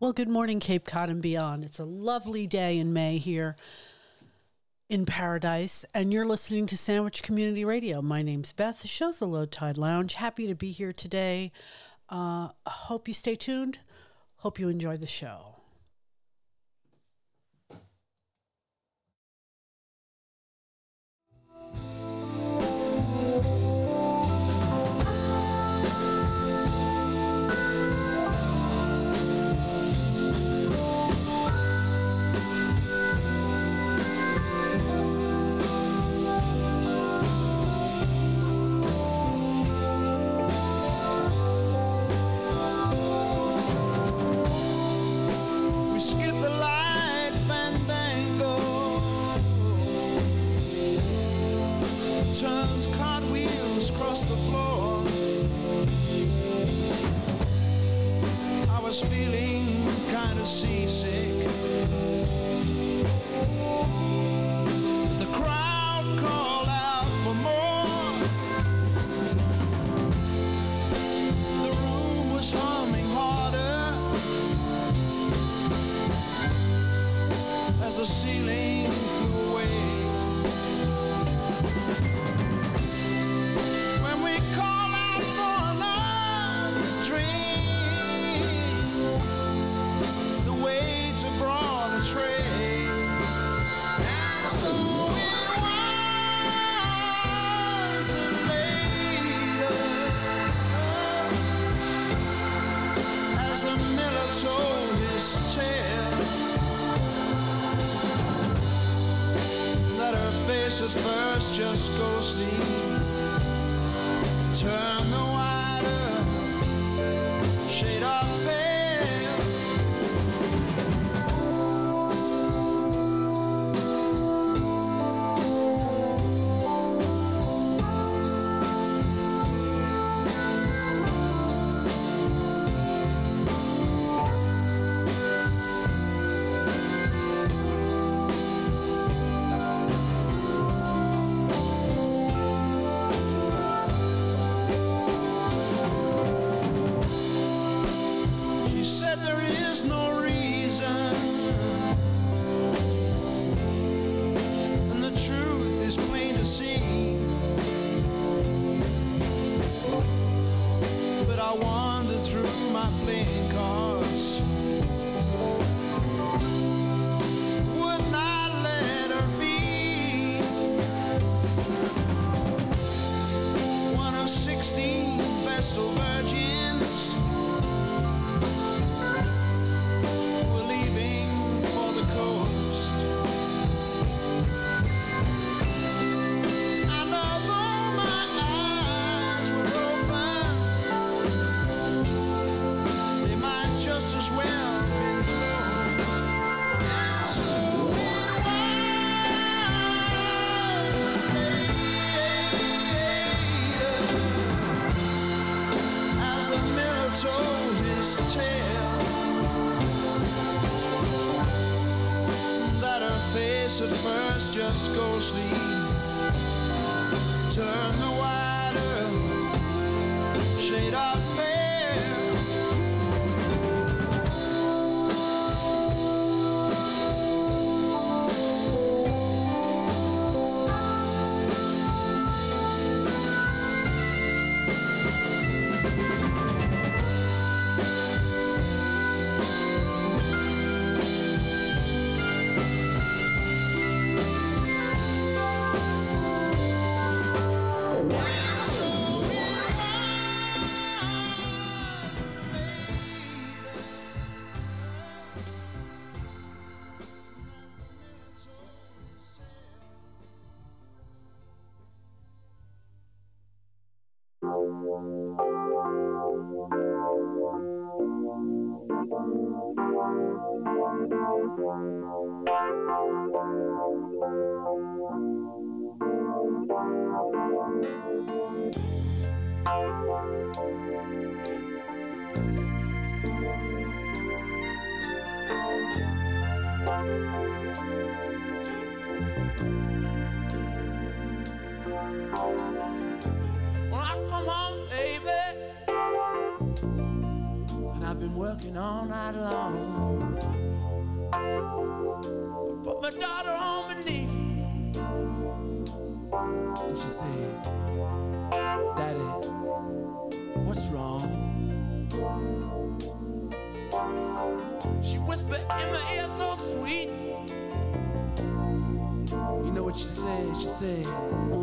Well, good morning, Cape Cod and beyond. It's a lovely day in May here in paradise, and you're listening to Sandwich Community Radio. My name's Beth. The show's the Low Tide Lounge. Happy to be here today. Uh, hope you stay tuned. Hope you enjoy the show. say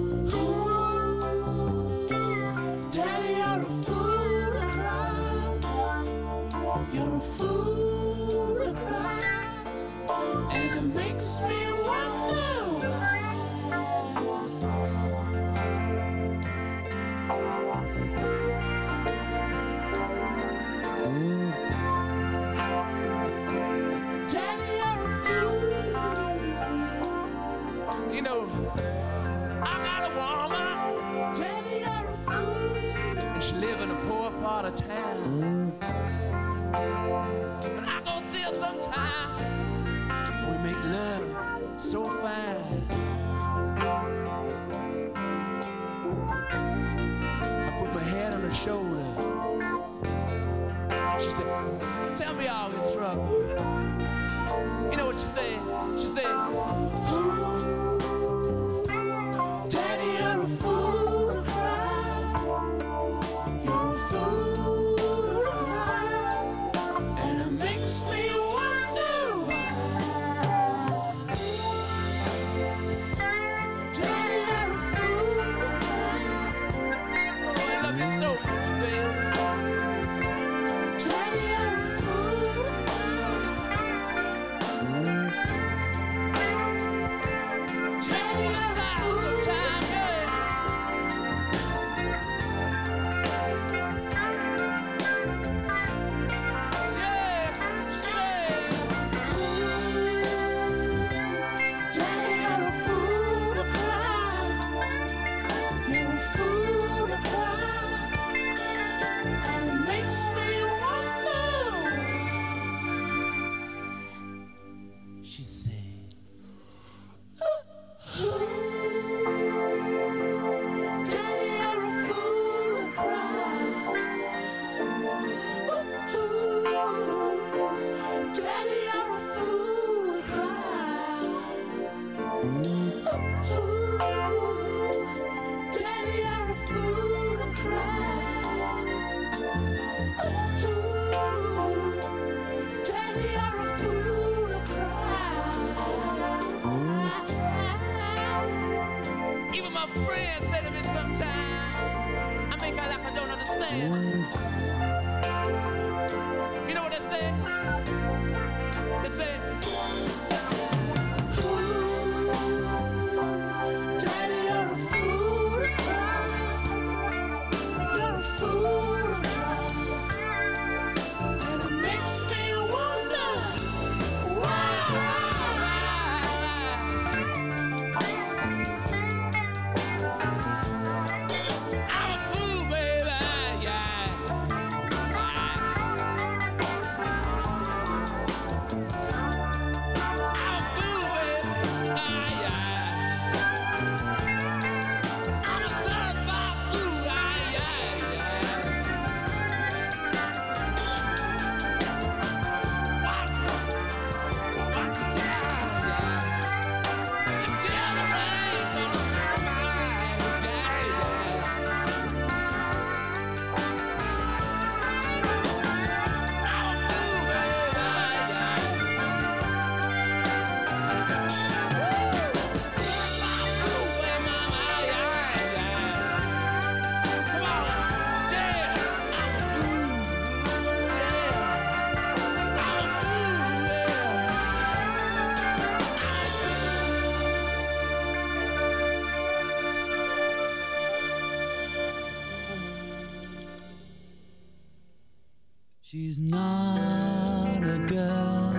She's not a girl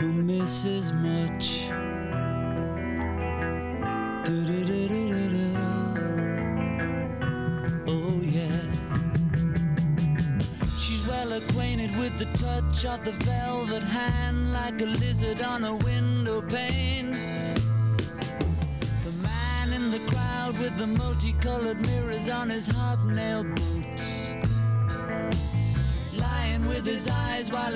who misses much. Oh, yeah. She's well acquainted with the touch of the velvet hand, like a lizard on a window pane. The man in the crowd with the multicolored mirrors on his hob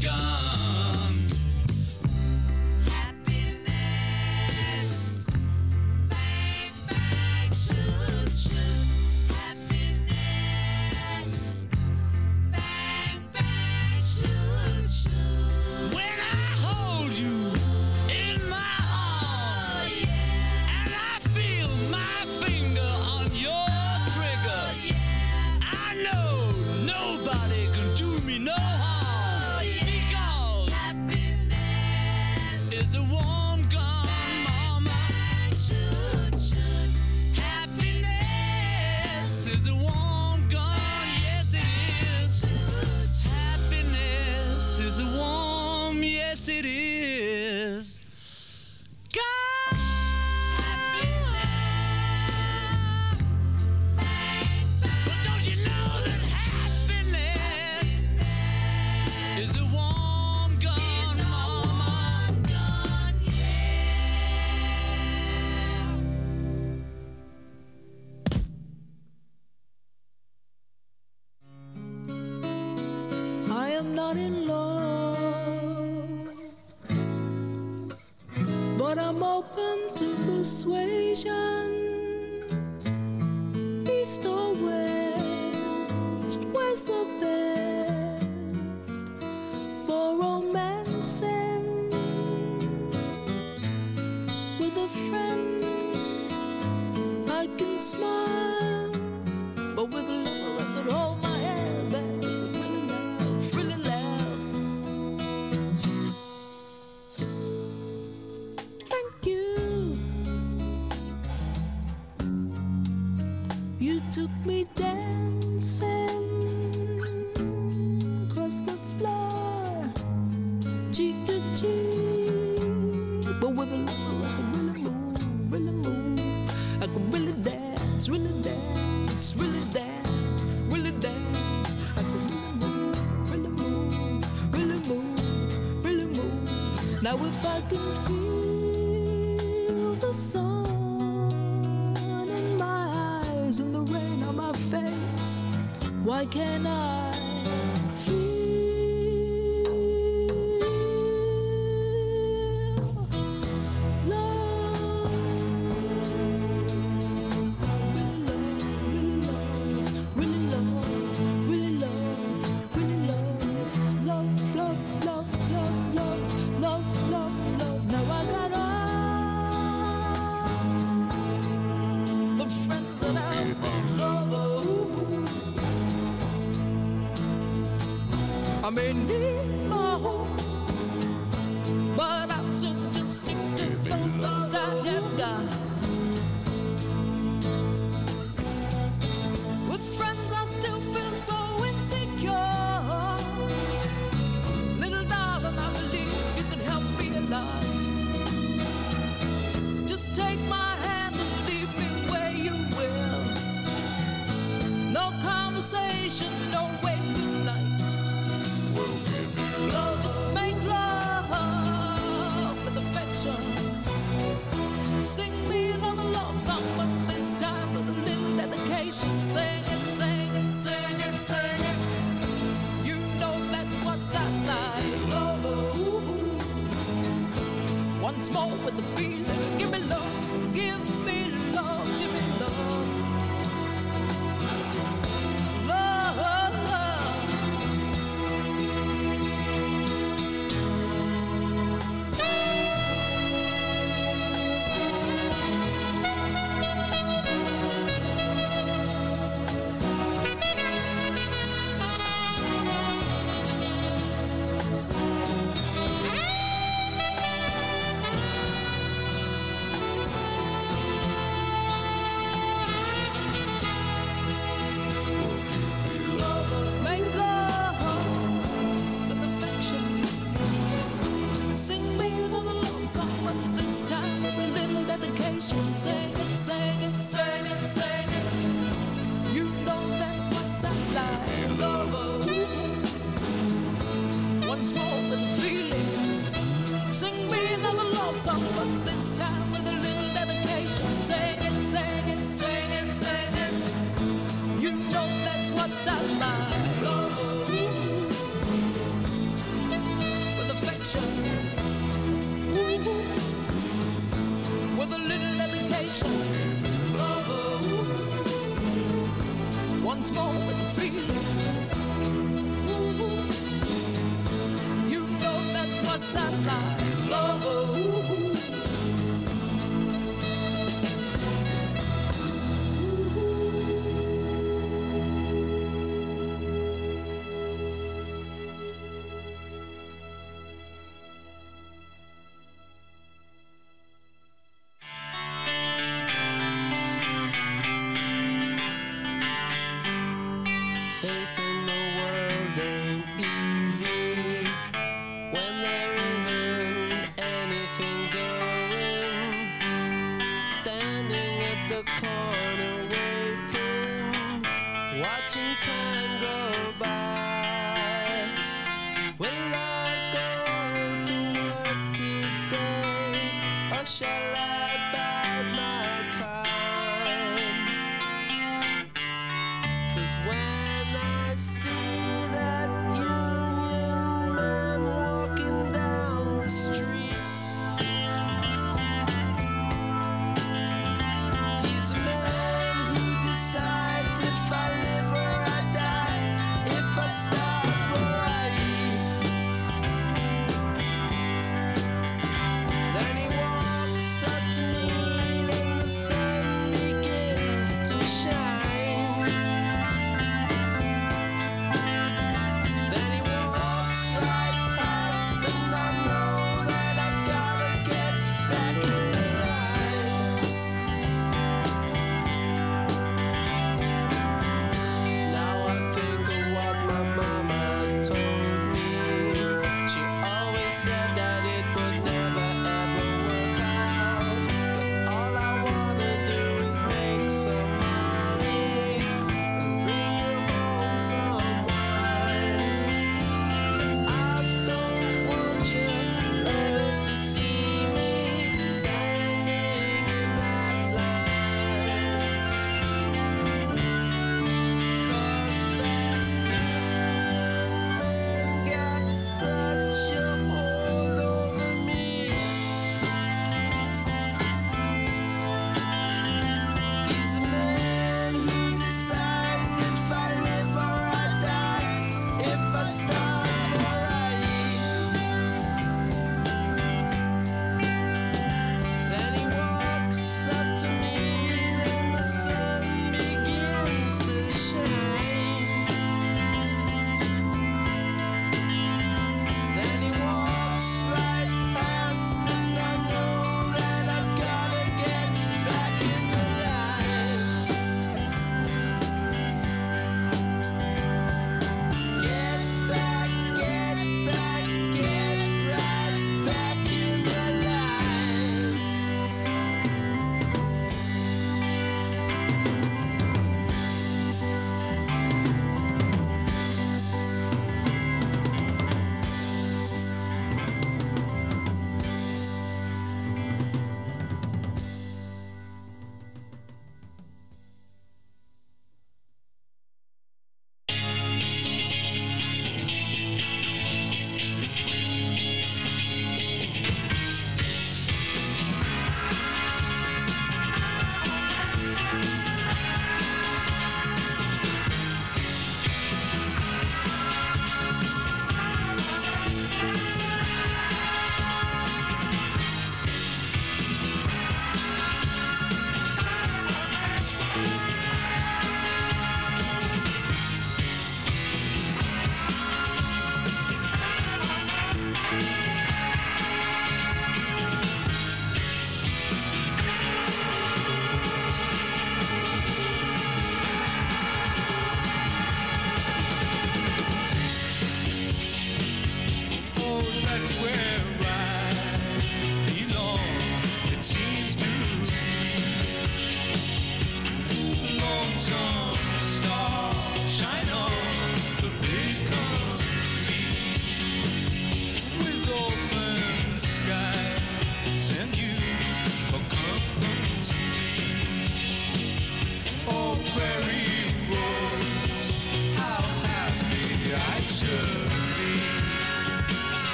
Gone. gun. once with the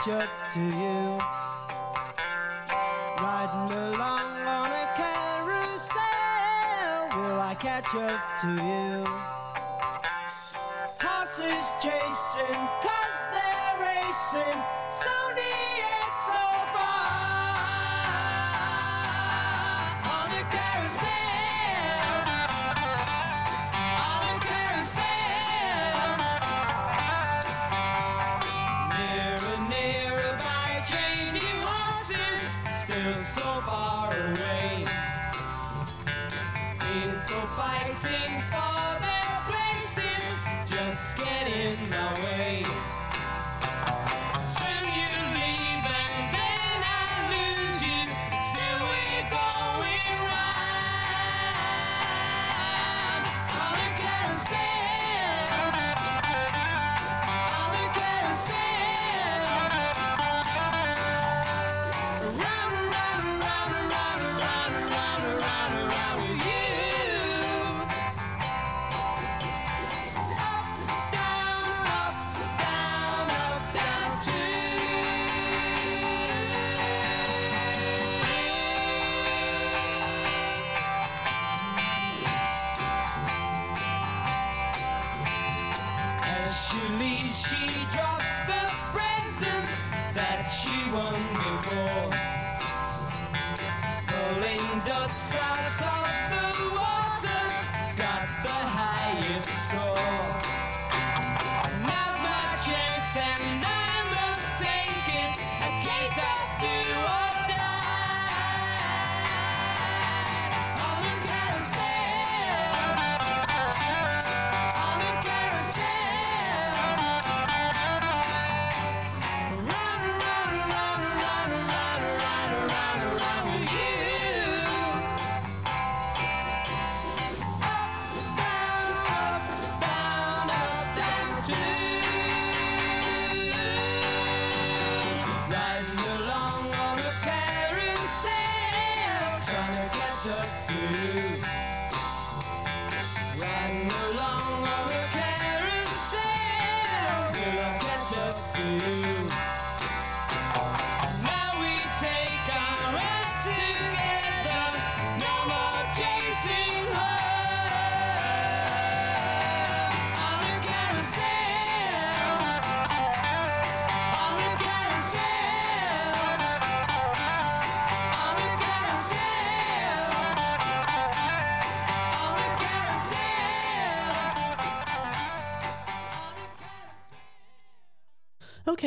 catch up to you. Riding along on a carousel, will I catch up to you? People fighting for their places, just get in my way.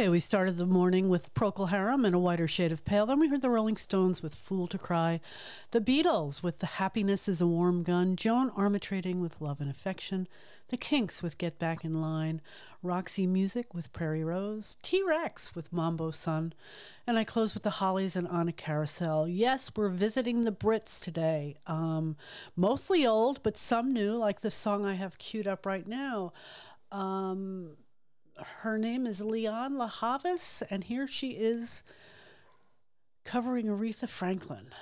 Okay, we started the morning with Procol Harum and A Whiter Shade of Pale. Then we heard the Rolling Stones with Fool to Cry, the Beatles with The Happiness is a Warm Gun, Joan Armatrading with Love and Affection, the Kinks with Get Back in Line, Roxy Music with Prairie Rose, T Rex with Mambo Sun, and I close with the Hollies and On a Carousel. Yes, we're visiting the Brits today. Um, mostly old, but some new, like the song I have queued up right now. Um, her name is Lianne La Havas, and here she is covering Aretha Franklin.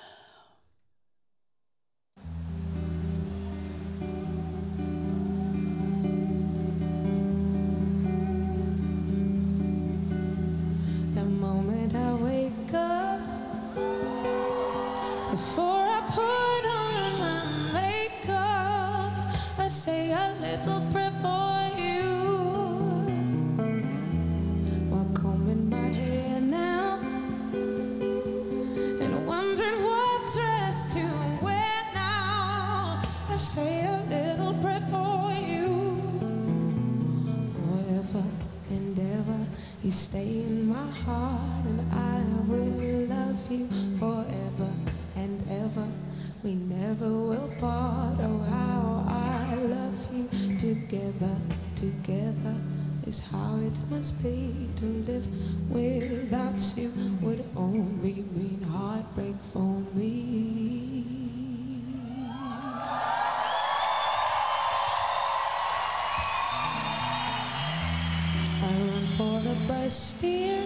The moment I wake up, You stay in my heart, and I will love you forever and ever. We never will part. Oh, how I love you together, together is how it must be to live without you. Would only mean heartbreak for the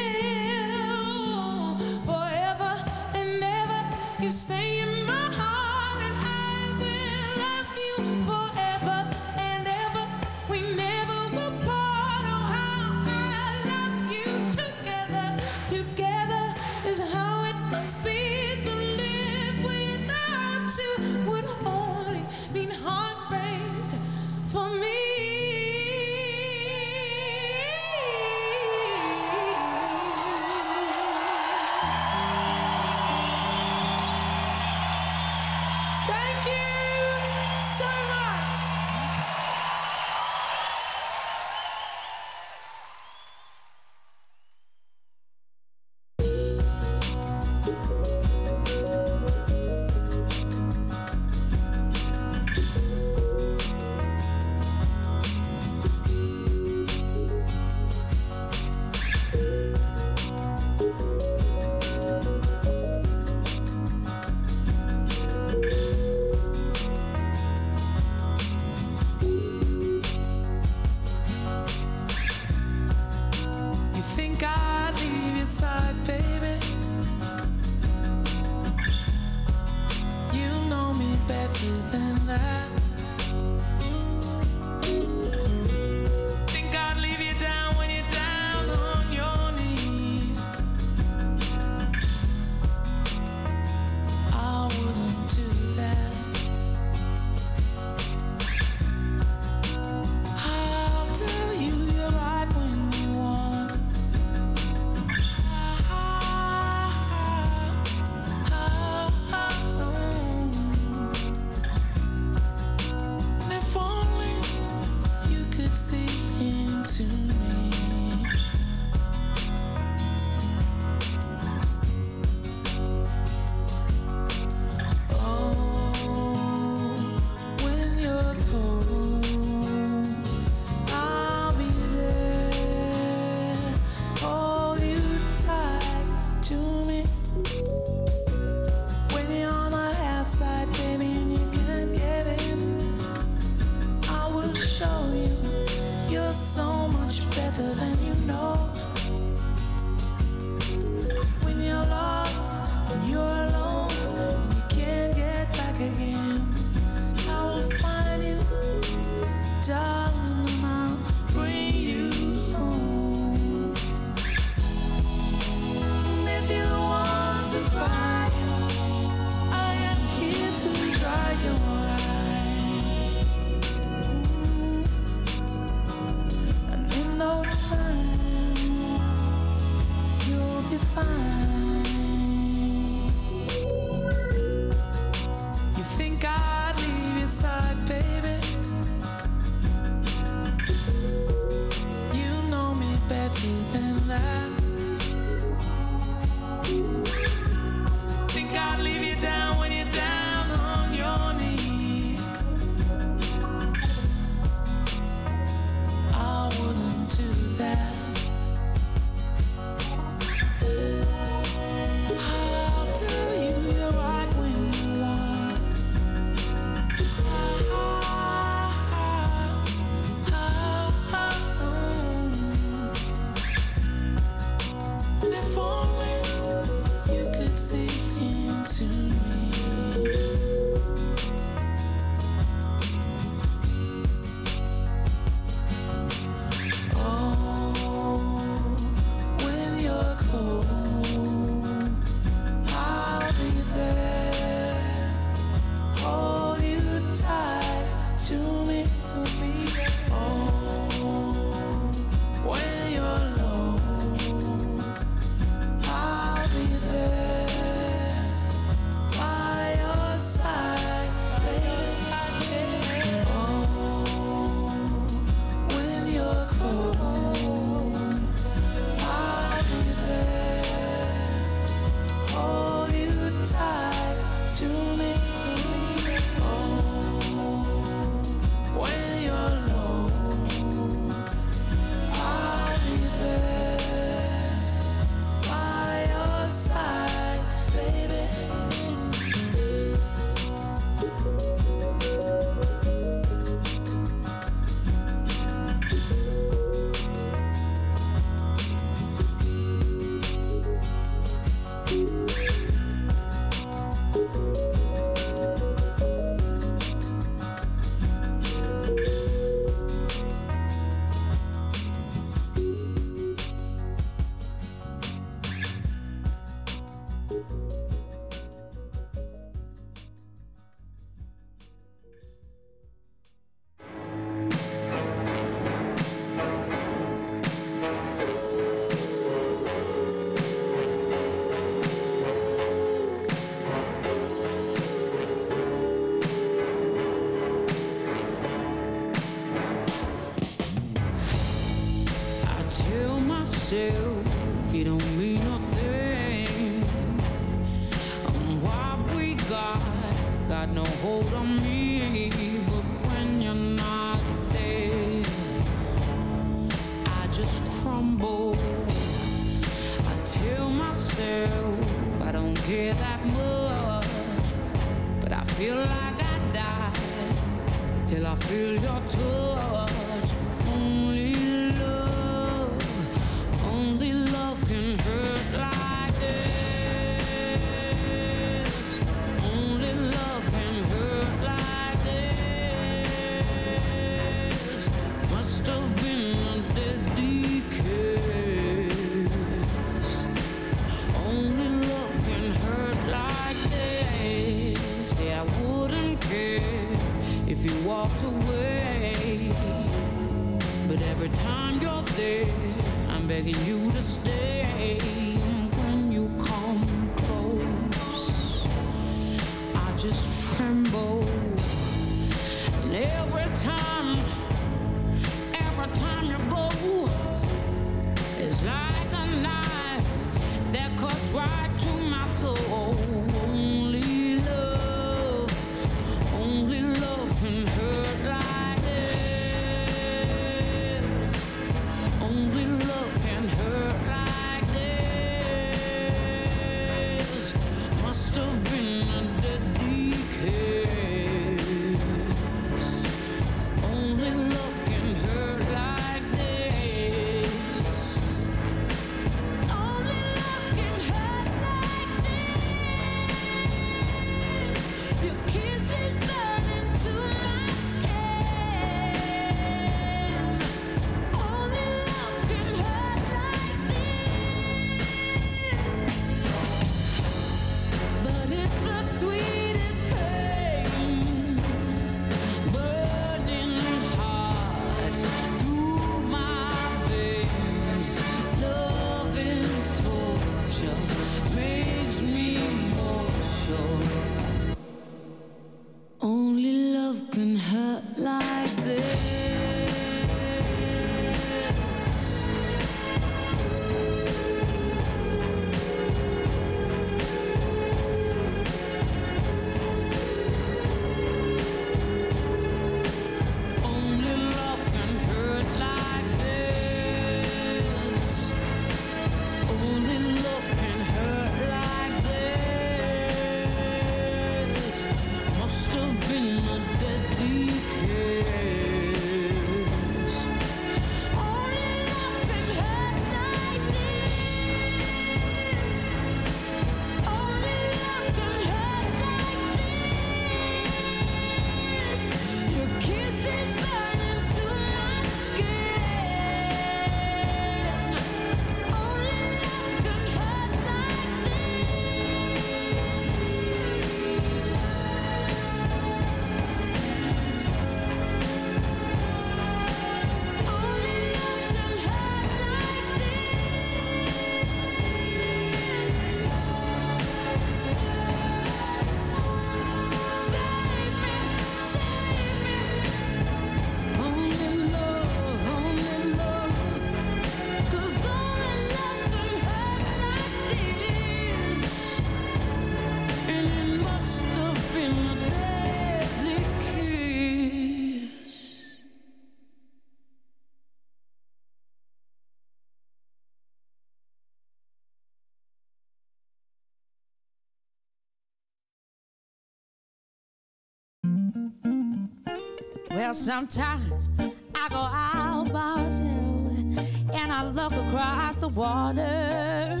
Well, sometimes I go out by myself and I look across the water.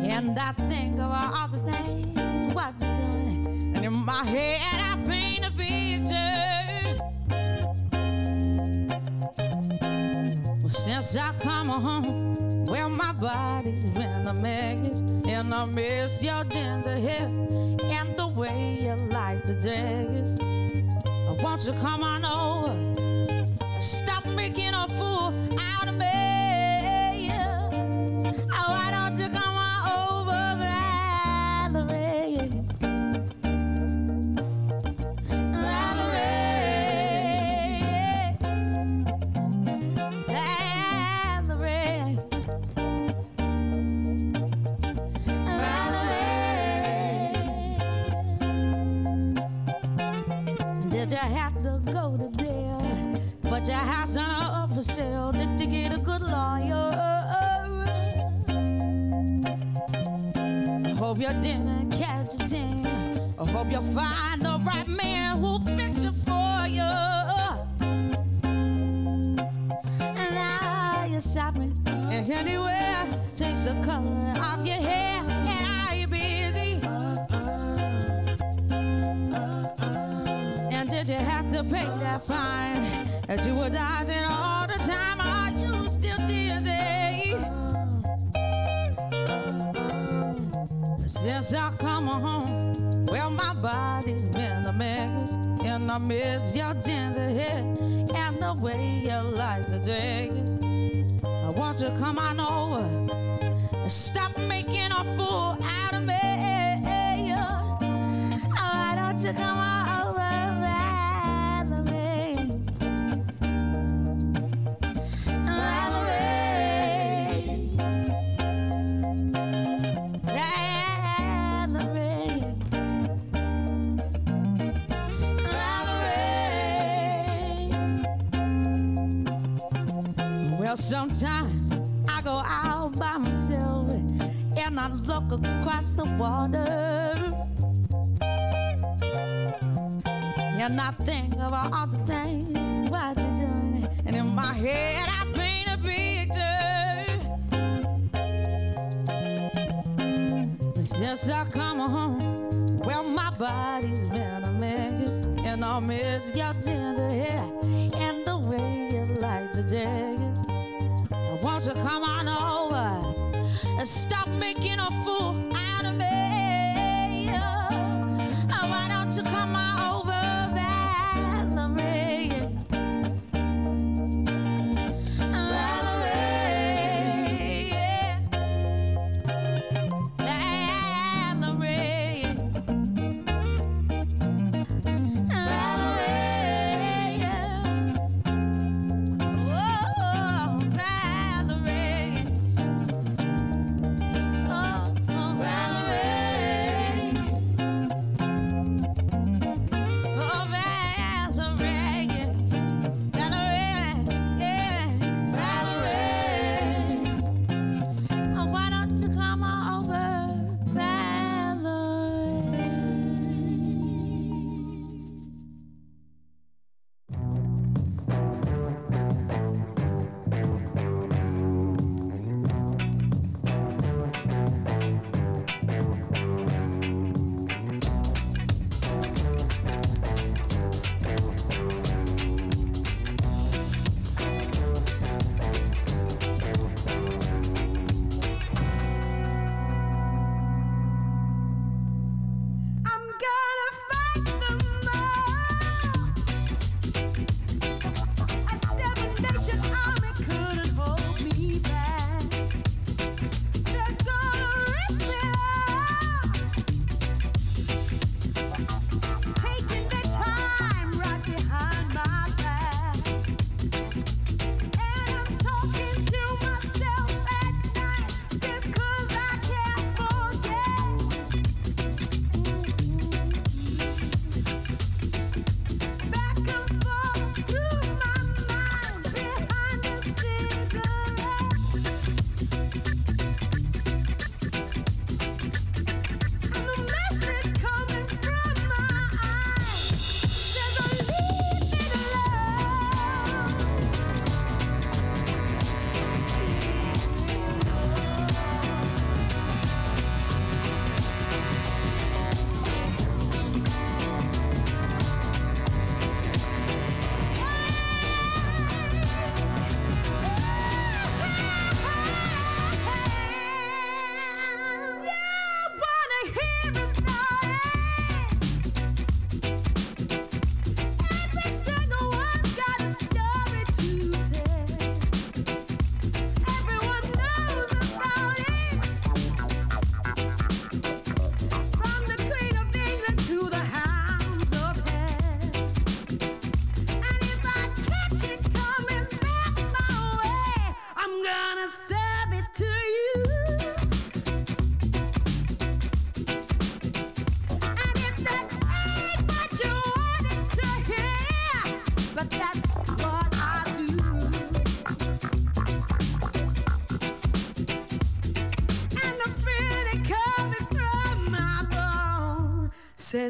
And I think of all the things what you're doing. And in my head, I paint a picture. Well, since I come home, well, my body's been a mess, and I miss your gender hair and the way you like the dress. Won't you come on over? Stop making a fool out of me. That fine that you were all the time? Are you still dizzy? Since I come home, well, my body's been a mess. And I miss your ginger hair and the way you like the dress. I want you to come on over stop making a fool out of me. Oh, why don't you come on over, Valerie? Valerie. Valerie. Valerie. Well, sometimes look across the water. And I think of all the things what you're doing. And in my head, I paint a picture. Since I come home, well, my body's been a mess. And I miss your tender hair and the way you like the jacket. Won't you come on over stop making a fool out of me?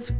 Says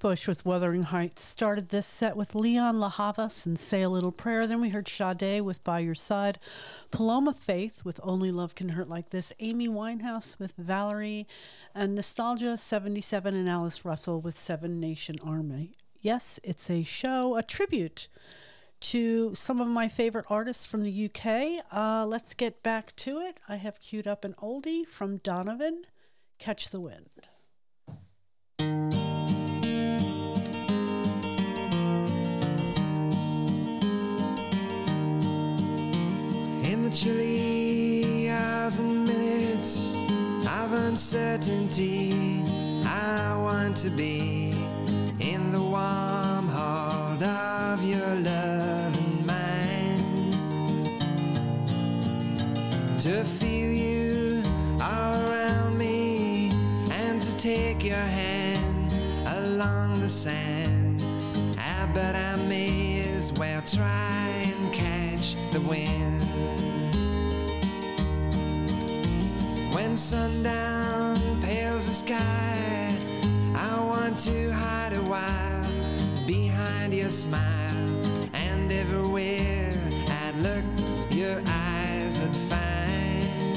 Bush with Wuthering Heights started this set with Lianne La Havas and Say a Little Prayer. Then we heard Sade with By Your Side, Paloma Faith with Only Love Can Hurt Like This, Amy Winehouse with Valerie, and Nostalgia 77 and Alice Russell with Seven Nation Army. Yes, it's a show, a tribute to some of my favorite artists from the UK. Uh, let's get back to it. I have queued up an oldie from Donovan, Catch the Wind. The chilly hours and minutes of uncertainty, I want to be in the warm hold of your love and mine. To feel you all around me and to take your hand along the sand. I bet I may as well try and catch the wind. When sundown pales the sky, I want to hide a while behind your smile. And everywhere I'd look, your eyes would find.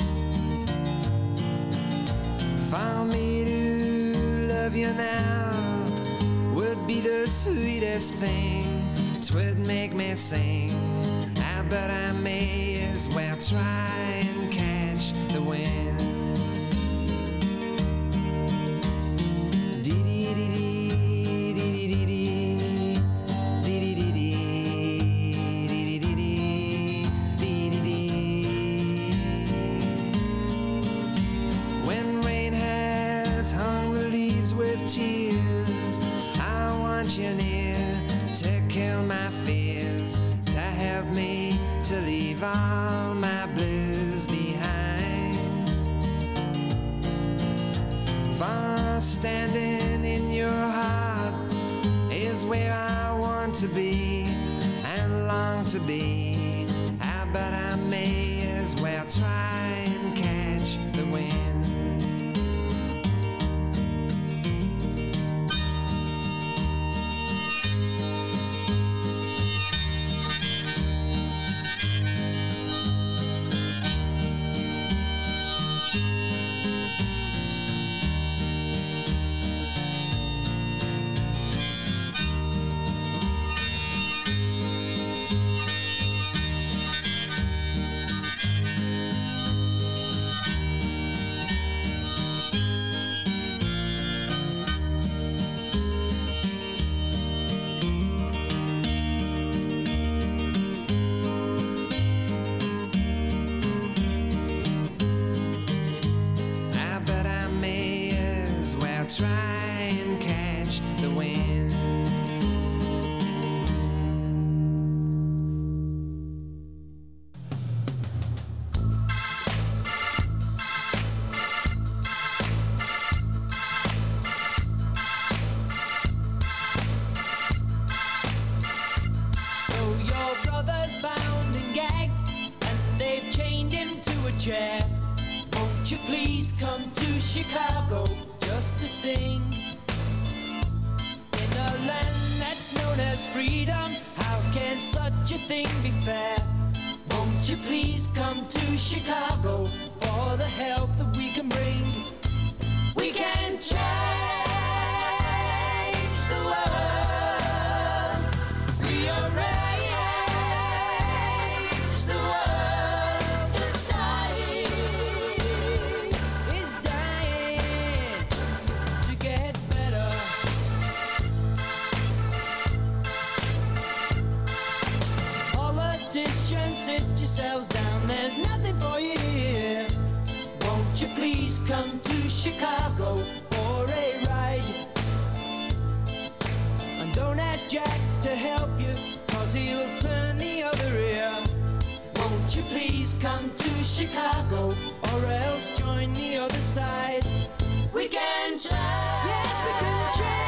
For me to love you now would be the sweetest thing. Twould make me sing. Ah, I bet I may as well try and catch the wind. Known as freedom, how can such a thing be fair? Won't you please come to Chicago for the help that we can bring? We can change yourselves down. There's nothing for you here. Won't you please come to Chicago for a ride? And don't ask Jack to help you, cause he'll turn the other ear. Won't you please come to Chicago, or else join the other side? We can change. Yes, we can change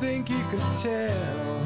think you could tell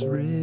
this river,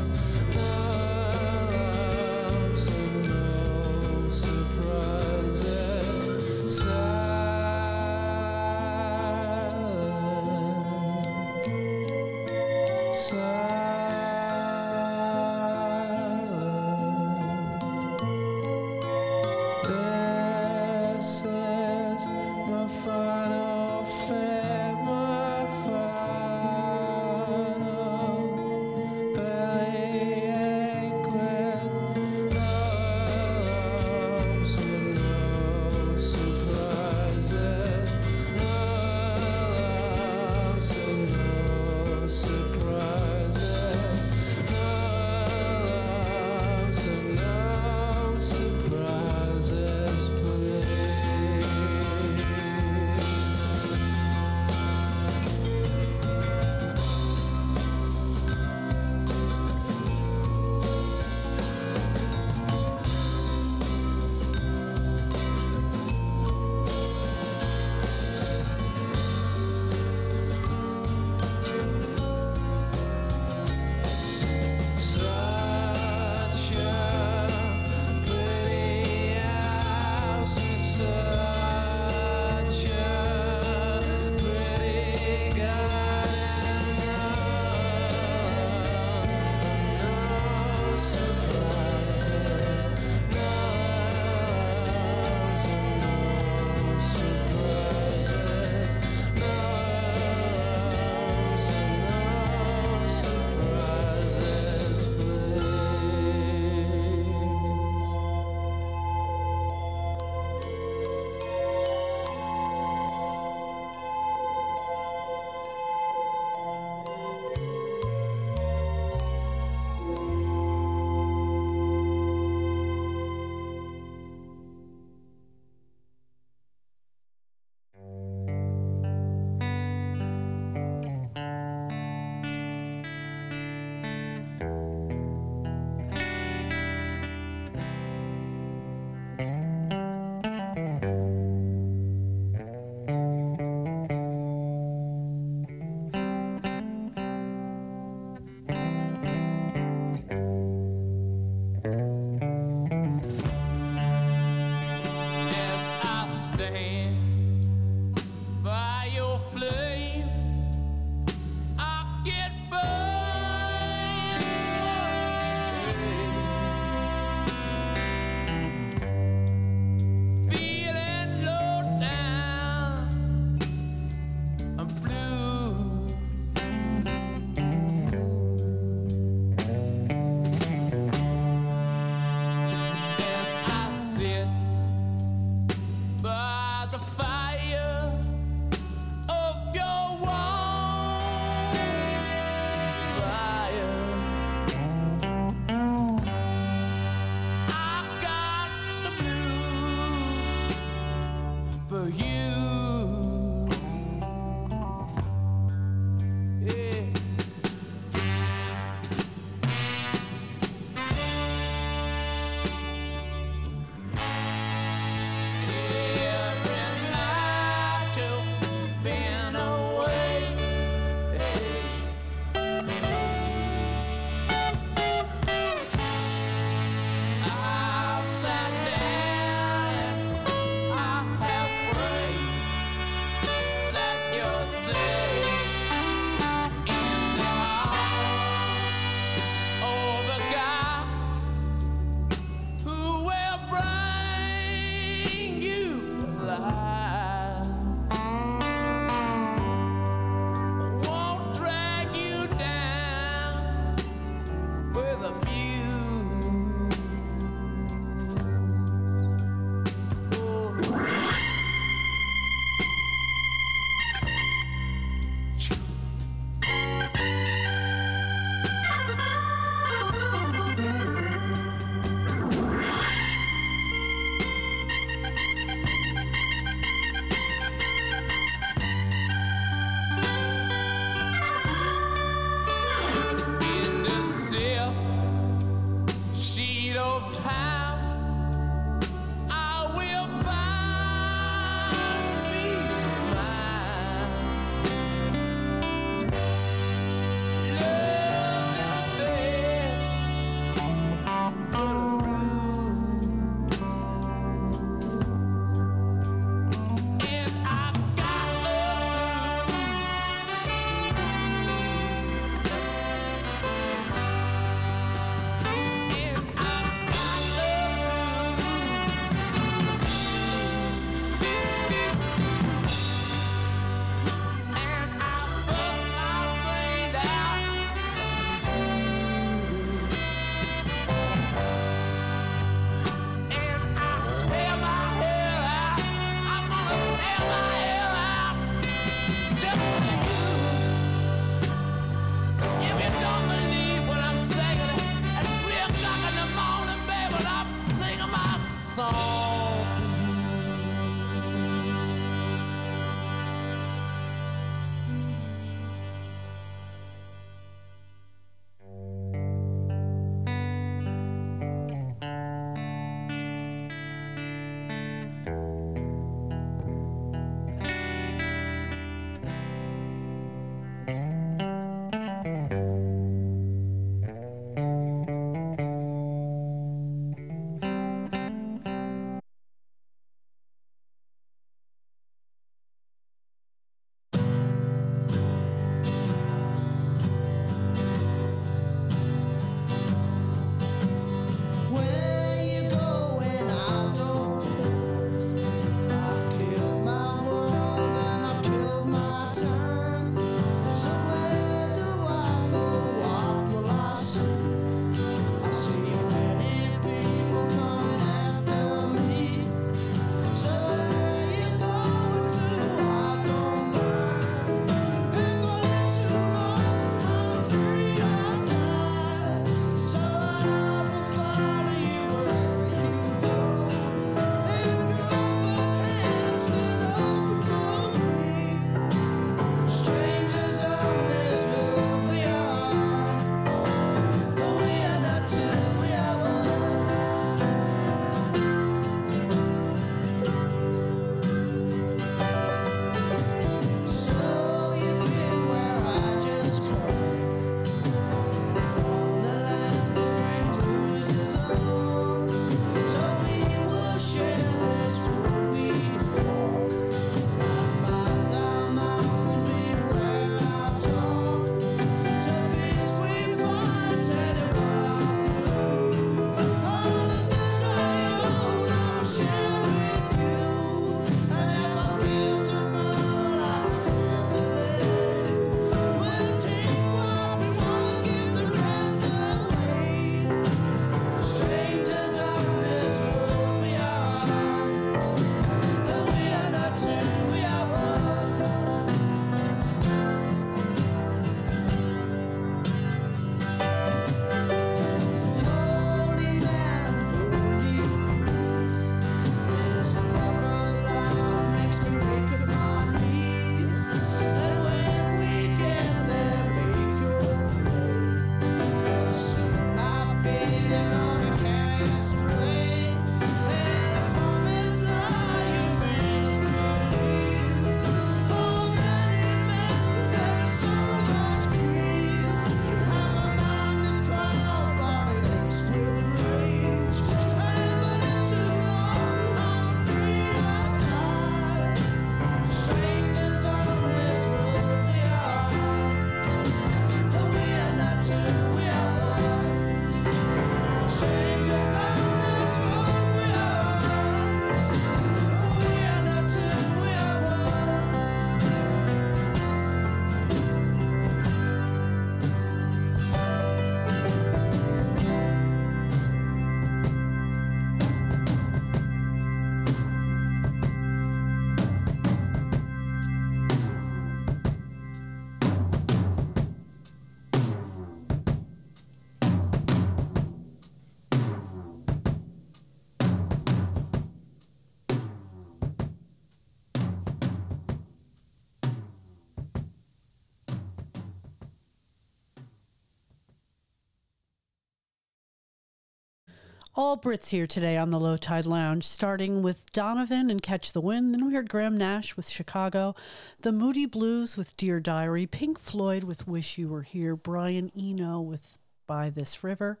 All Brits here today on the Low Tide Lounge, starting with Donovan and Catch the Wind. Then we heard Graham Nash with Chicago, The Moody Blues with Dear Diary, Pink Floyd with Wish You Were Here, Brian Eno with By This River,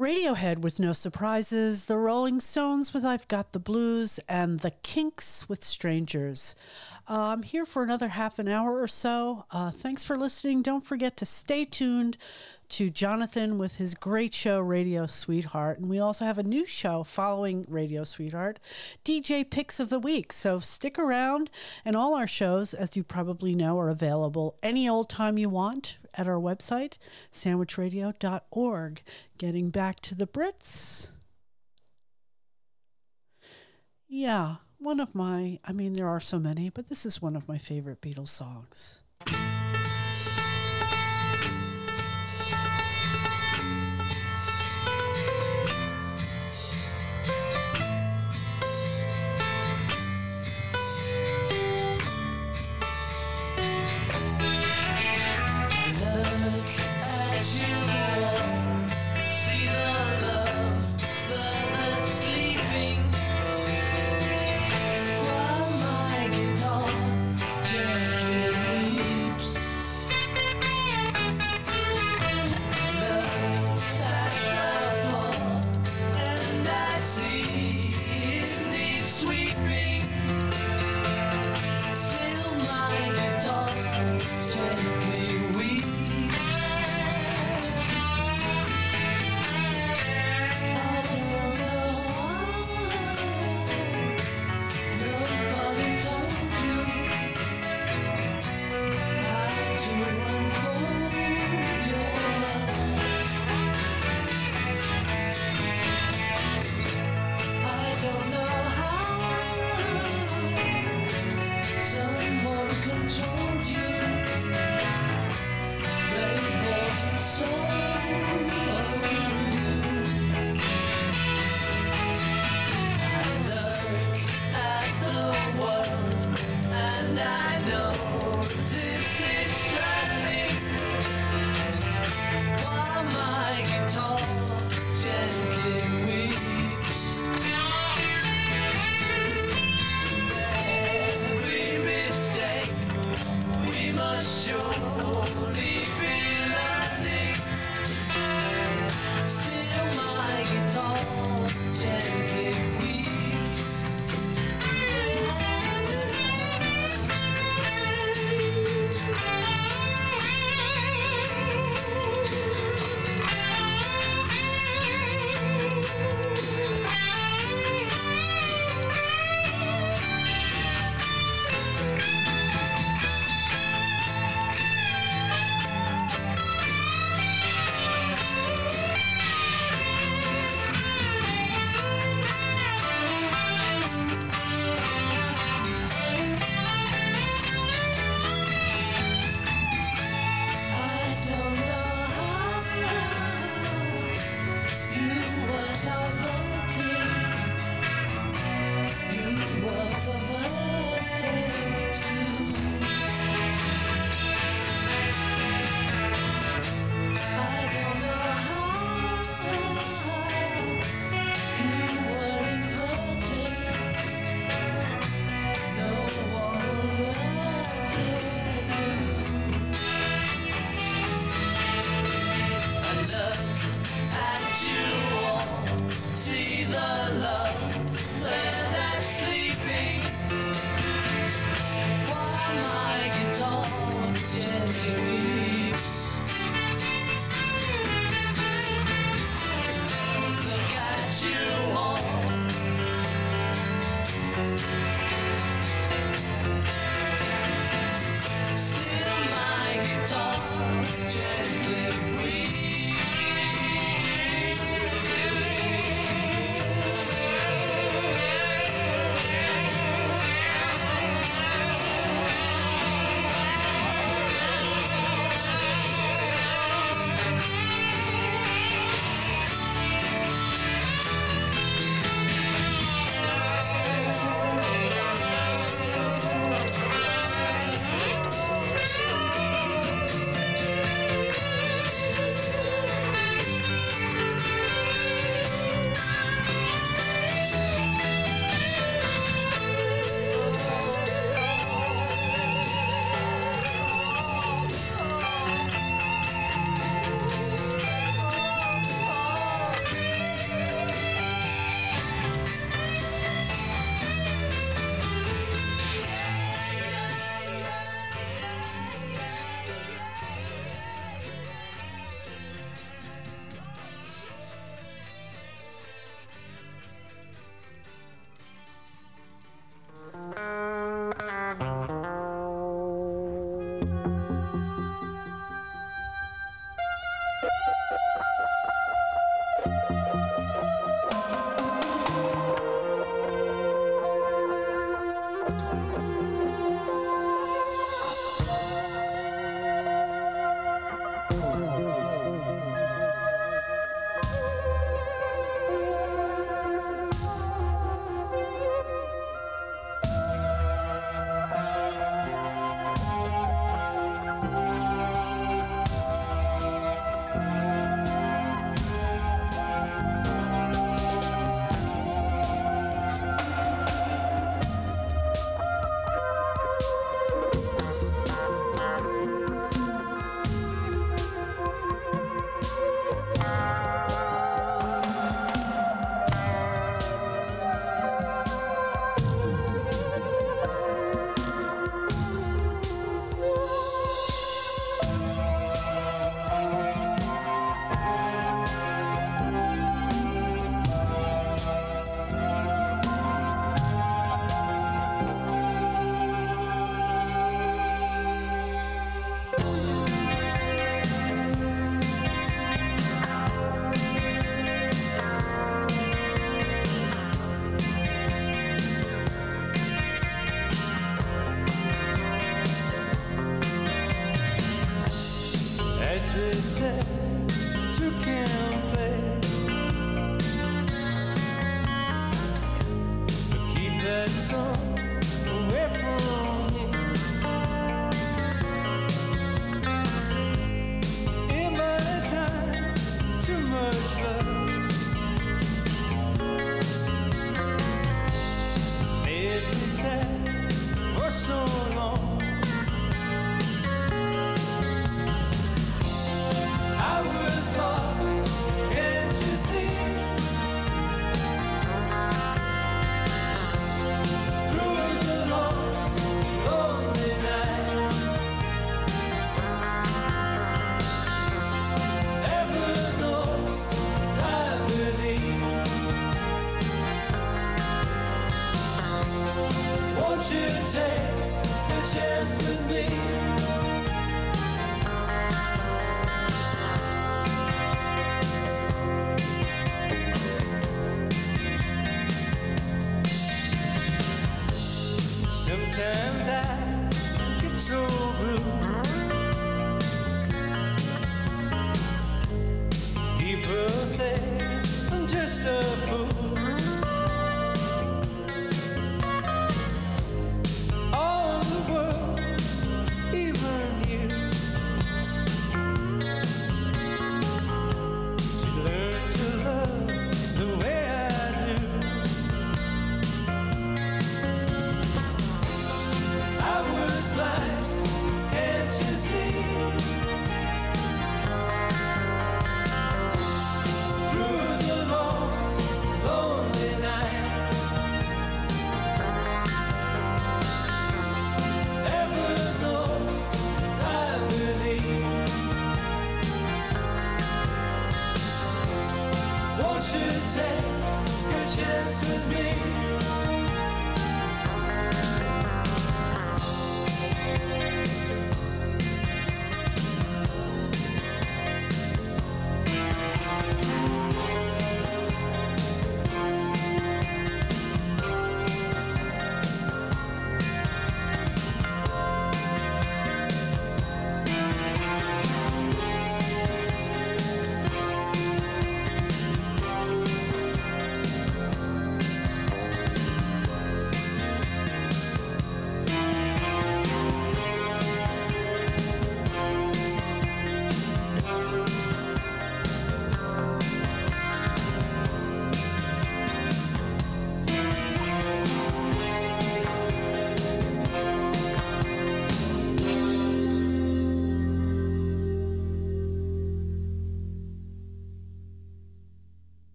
Radiohead with No Surprises, The Rolling Stones with I've Got the Blues, and The Kinks with Strangers. Uh, I'm here for another half an hour or so. Uh, thanks for listening. Don't forget to stay tuned to Jonathan with his great show, Radio Sweetheart. And we also have a new show following Radio Sweetheart, DJ Picks of the Week. So stick around. And all our shows, as you probably know, are available any old time you want at our website, sandwichradio.org. Getting back to the Brits. Yeah, one of my, I mean, there are so many, but this is one of my favorite Beatles songs.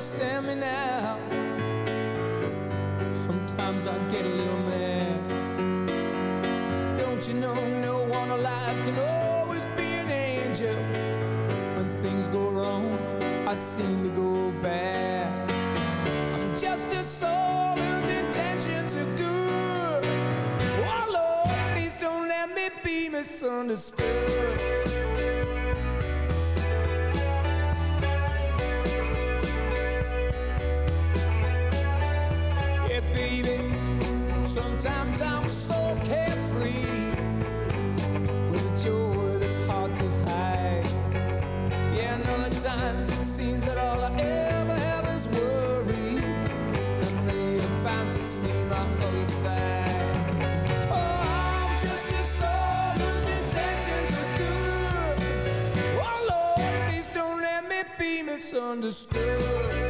understand me now. Sometimes I get a little mad. Don't you know no one alive can always be an angel? When things go wrong, I seem to go bad. I'm just a soul whose intentions are good. Oh Lord, please don't let me be misunderstood. Misunderstood.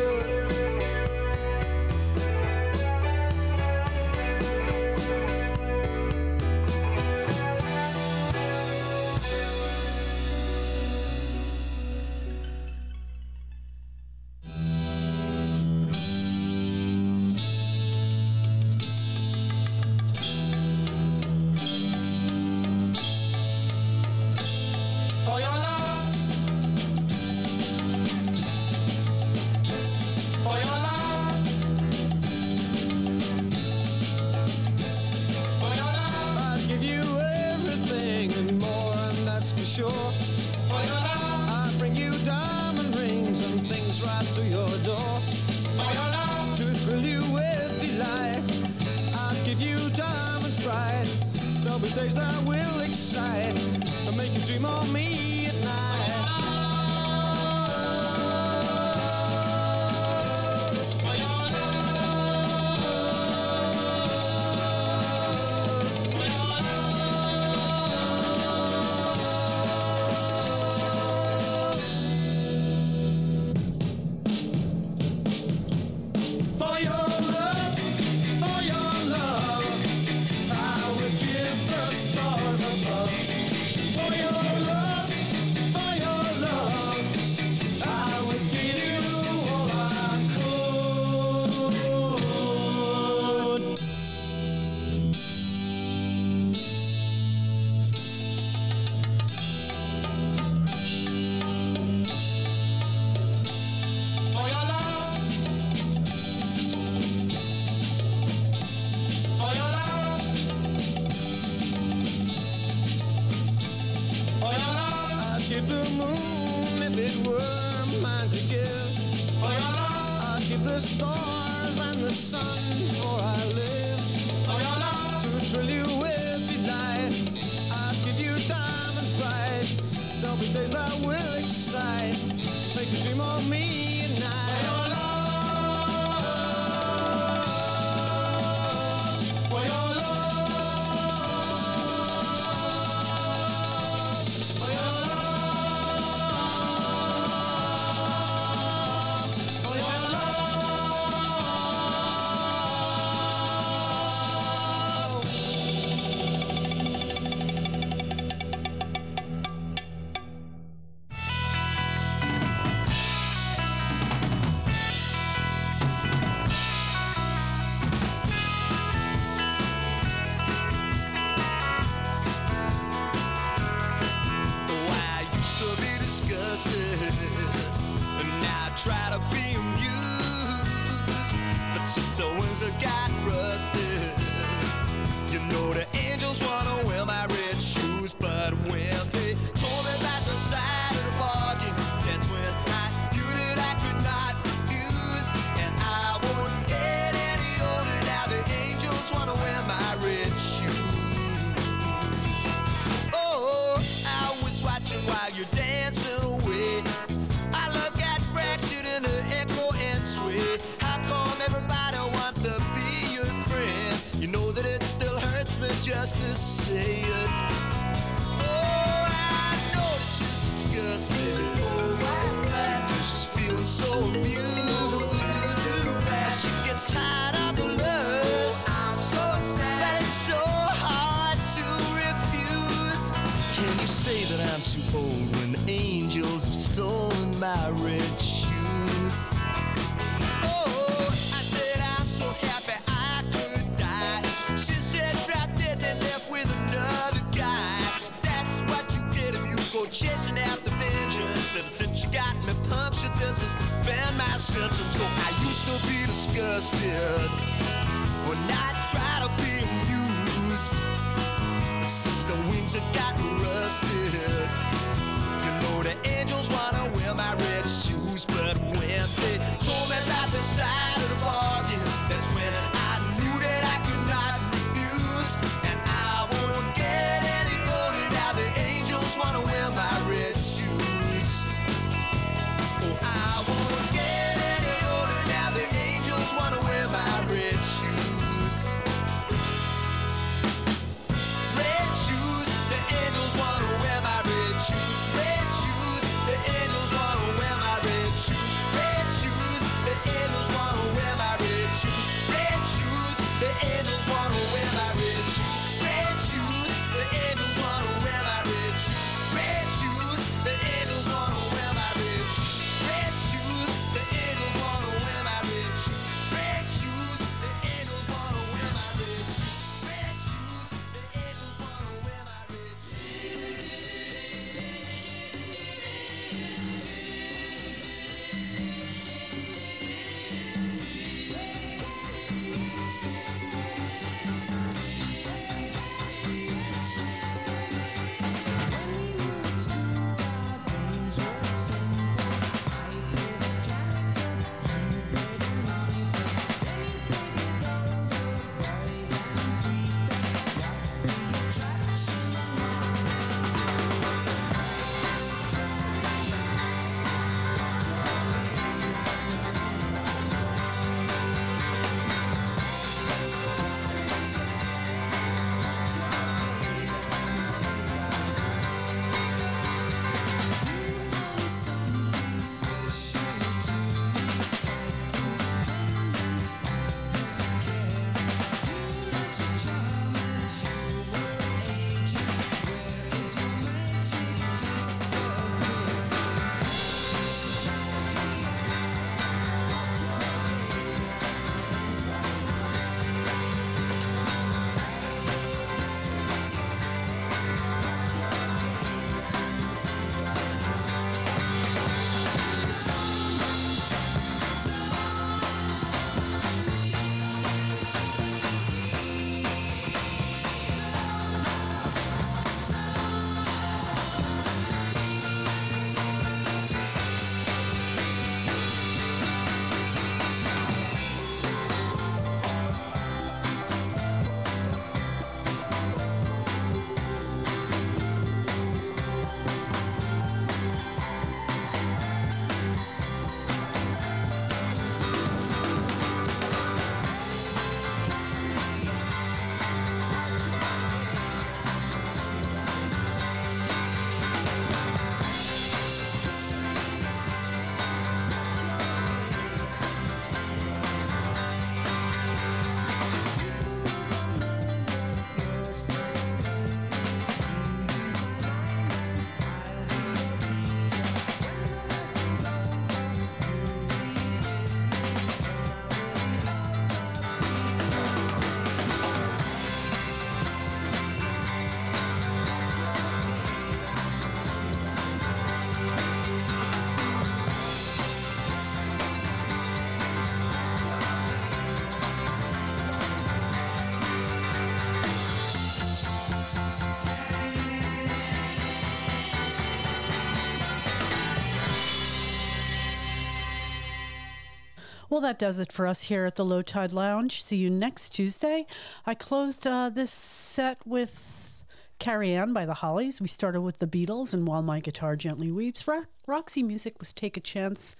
Well, that does it for us here at the Low Tide Lounge. See you next Tuesday. I closed uh, this set with Carrie Anne by the Hollies. We started with the Beatles and While My Guitar Gently Weeps. Ro- Roxy Music with Take a Chance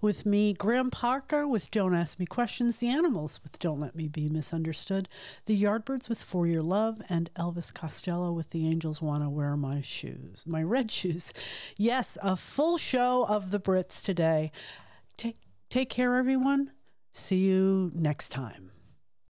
with me, Graham Parker with Don't Ask Me Questions, The Animals with Don't Let Me Be Misunderstood, The Yardbirds with For Your Love, and Elvis Costello with The Angels Wanna Wear My Shoes, My Red Shoes. Yes, a full show of the Brits today. Take, care, everyone. See you next time.